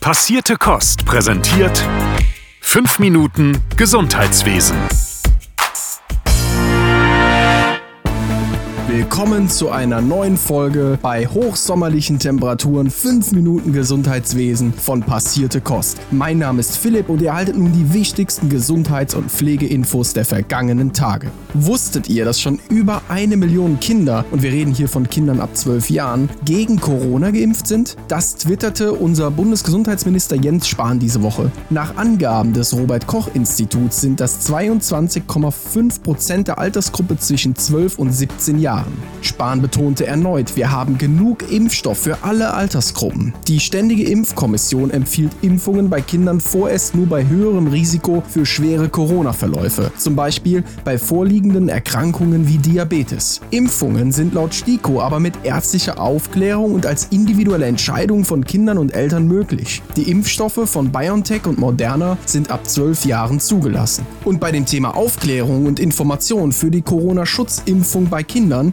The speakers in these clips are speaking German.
Passierte Kost präsentiert 5 Minuten Gesundheitswesen. Willkommen zu einer neuen Folge bei hochsommerlichen Temperaturen 5 Minuten Gesundheitswesen von Passierte Kost. Mein Name ist Philipp und ihr erhaltet nun die wichtigsten Gesundheits- und Pflegeinfos der vergangenen Tage. Wusstet ihr, dass schon über eine Million Kinder, und wir reden hier von Kindern ab 12 Jahren, gegen Corona geimpft sind? Das twitterte unser Bundesgesundheitsminister Jens Spahn diese Woche. Nach Angaben des Robert Koch Instituts sind das 22,5% der Altersgruppe zwischen 12 und 17 Jahren. Jahren. Spahn betonte erneut, wir haben genug Impfstoff für alle Altersgruppen. Die Ständige Impfkommission empfiehlt Impfungen bei Kindern vorerst nur bei höherem Risiko für schwere Corona-Verläufe, zum Beispiel bei vorliegenden Erkrankungen wie Diabetes. Impfungen sind laut STIKO aber mit ärztlicher Aufklärung und als individuelle Entscheidung von Kindern und Eltern möglich. Die Impfstoffe von BioNTech und Moderna sind ab 12 Jahren zugelassen. Und bei dem Thema Aufklärung und Information für die Corona-Schutzimpfung bei Kindern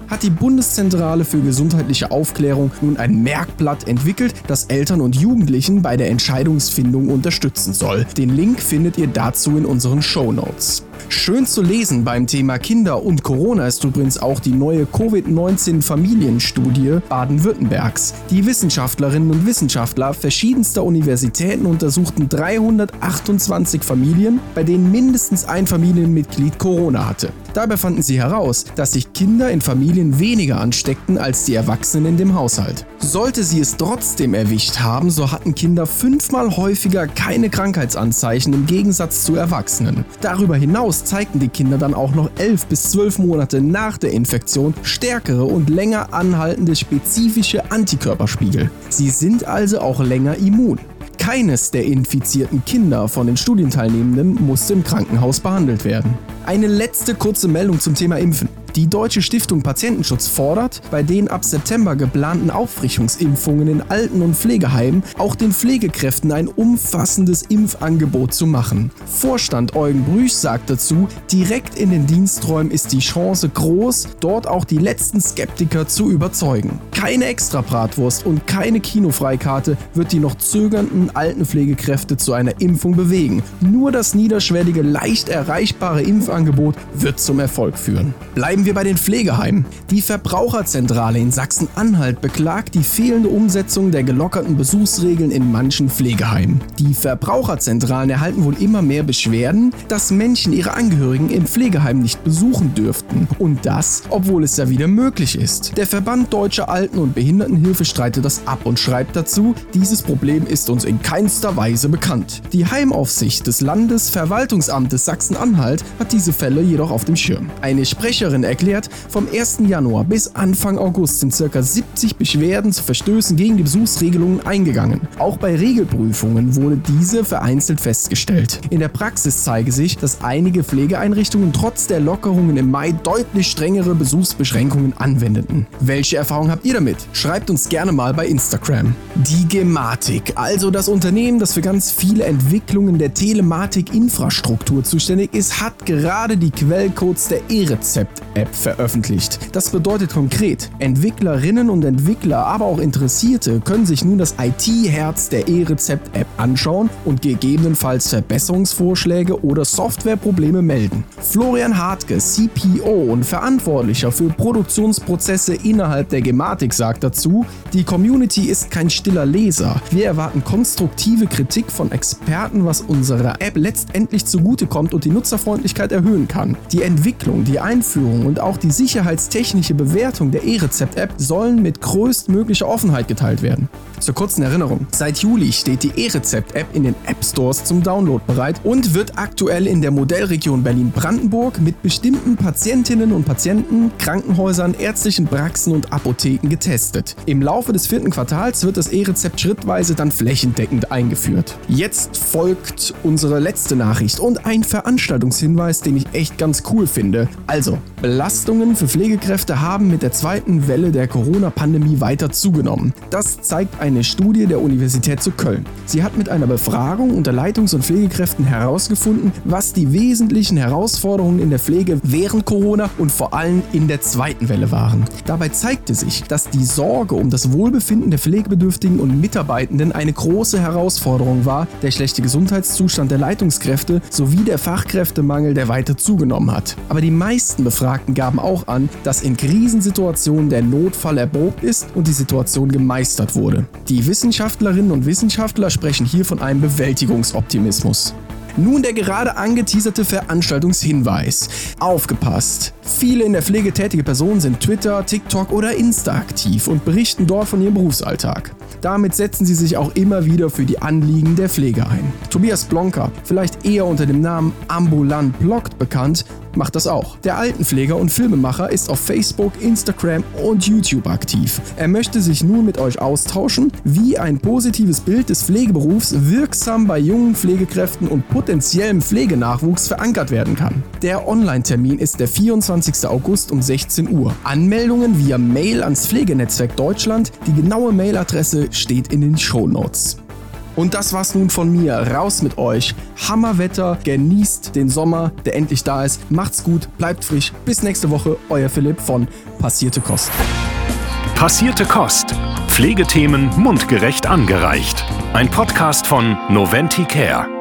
hat die Bundeszentrale für gesundheitliche Aufklärung nun ein Merkblatt entwickelt, das Eltern und Jugendlichen bei der Entscheidungsfindung unterstützen soll. Den Link findet ihr dazu in unseren Show Notes. Schön zu lesen beim Thema Kinder und Corona ist übrigens auch die neue Covid-19-Familienstudie Baden-Württembergs. Die Wissenschaftlerinnen und Wissenschaftler verschiedenster Universitäten untersuchten 328 Familien, bei denen mindestens ein Familienmitglied Corona hatte. Dabei fanden sie heraus, dass sich Kinder in Familien weniger ansteckten als die Erwachsenen in dem Haushalt. Sollte sie es trotzdem erwischt haben, so hatten Kinder fünfmal häufiger keine Krankheitsanzeichen im Gegensatz zu Erwachsenen. Darüber hinaus zeigten die Kinder dann auch noch elf bis zwölf Monate nach der Infektion stärkere und länger anhaltende spezifische Antikörperspiegel. Sie sind also auch länger immun. Keines der infizierten Kinder von den Studienteilnehmenden musste im Krankenhaus behandelt werden. Eine letzte kurze Meldung zum Thema Impfen. Die Deutsche Stiftung Patientenschutz fordert, bei den ab September geplanten Auffrischungsimpfungen in Alten- und Pflegeheimen auch den Pflegekräften ein umfassendes Impfangebot zu machen. Vorstand Eugen Brüch sagt dazu, direkt in den Diensträumen ist die Chance groß, dort auch die letzten Skeptiker zu überzeugen. Keine Extrabratwurst und keine Kinofreikarte wird die noch zögernden Altenpflegekräfte zu einer Impfung bewegen. Nur das niederschwellige, leicht erreichbare Impfangebot wird zum Erfolg führen. Bleiben Bleiben wir bei den Pflegeheimen. Die Verbraucherzentrale in Sachsen-Anhalt beklagt die fehlende Umsetzung der gelockerten Besuchsregeln in manchen Pflegeheimen. Die Verbraucherzentralen erhalten wohl immer mehr Beschwerden, dass Menschen ihre Angehörigen im Pflegeheim nicht besuchen dürften. Und das, obwohl es ja wieder möglich ist. Der Verband Deutscher Alten- und Behindertenhilfe streitet das ab und schreibt dazu, dieses Problem ist uns in keinster Weise bekannt. Die Heimaufsicht des Landesverwaltungsamtes Sachsen-Anhalt hat diese Fälle jedoch auf dem Schirm. Eine Sprecherin erklärt, vom 1. Januar bis Anfang August sind ca. 70 Beschwerden zu Verstößen gegen die Besuchsregelungen eingegangen. Auch bei Regelprüfungen wurde diese vereinzelt festgestellt. In der Praxis zeige sich, dass einige Pflegeeinrichtungen trotz der Lockerungen im Mai deutlich strengere Besuchsbeschränkungen anwendeten. Welche Erfahrung habt ihr damit? Schreibt uns gerne mal bei Instagram. Die Gematik, also das Unternehmen, das für ganz viele Entwicklungen der Telematik-Infrastruktur zuständig ist, hat gerade die Quellcodes der E-Rezept-App App veröffentlicht. Das bedeutet konkret, Entwicklerinnen und Entwickler, aber auch Interessierte können sich nun das IT-Herz der E-Rezept-App anschauen und gegebenenfalls Verbesserungsvorschläge oder Softwareprobleme melden. Florian Hartke, CPO und Verantwortlicher für Produktionsprozesse innerhalb der Gematik, sagt dazu, die Community ist kein stiller Leser. Wir erwarten konstruktive Kritik von Experten, was unserer App letztendlich zugutekommt und die Nutzerfreundlichkeit erhöhen kann. Die Entwicklung, die Einführung und auch die sicherheitstechnische Bewertung der E-Rezept-App sollen mit größtmöglicher Offenheit geteilt werden. Zur kurzen Erinnerung, seit Juli steht die E-Rezept-App in den App Stores zum Download bereit und wird aktuell in der Modellregion Berlin-Brandenburg mit bestimmten Patientinnen und Patienten, Krankenhäusern, ärztlichen Praxen und Apotheken getestet. Im Laufe des vierten Quartals wird das E-Rezept schrittweise dann flächendeckend eingeführt. Jetzt folgt unsere letzte Nachricht und ein Veranstaltungshinweis, den ich echt ganz cool finde. Also, bleibt Belastungen für Pflegekräfte haben mit der zweiten Welle der Corona-Pandemie weiter zugenommen. Das zeigt eine Studie der Universität zu Köln. Sie hat mit einer Befragung unter Leitungs- und Pflegekräften herausgefunden, was die wesentlichen Herausforderungen in der Pflege während Corona und vor allem in der zweiten Welle waren. Dabei zeigte sich, dass die Sorge um das Wohlbefinden der Pflegebedürftigen und Mitarbeitenden eine große Herausforderung war, der schlechte Gesundheitszustand der Leitungskräfte sowie der Fachkräftemangel, der weiter zugenommen hat. Aber die meisten Befragten gaben auch an, dass in Krisensituationen der Notfall erprobt ist und die Situation gemeistert wurde. Die Wissenschaftlerinnen und Wissenschaftler sprechen hier von einem Bewältigungsoptimismus. Nun der gerade angeteaserte Veranstaltungshinweis. Aufgepasst! Viele in der Pflege tätige Personen sind Twitter, TikTok oder Insta aktiv und berichten dort von ihrem Berufsalltag. Damit setzen sie sich auch immer wieder für die Anliegen der Pflege ein. Tobias Blonka, vielleicht eher unter dem Namen Ambulant Bloggt bekannt, macht das auch. Der Altenpfleger und Filmemacher ist auf Facebook, Instagram und YouTube aktiv. Er möchte sich nun mit euch austauschen, wie ein positives Bild des Pflegeberufs wirksam bei jungen Pflegekräften und potenziellem Pflegenachwuchs verankert werden kann. Der Online-Termin ist der 24. August um 16 Uhr. Anmeldungen via Mail ans Pflegenetzwerk Deutschland. Die genaue Mailadresse steht in den Show Notes. Und das war's nun von mir. Raus mit euch. Hammerwetter, genießt den Sommer, der endlich da ist. Macht's gut, bleibt frisch. Bis nächste Woche, euer Philipp von Passierte Kost. Passierte Kost. Pflegethemen mundgerecht angereicht. Ein Podcast von Noventi Care.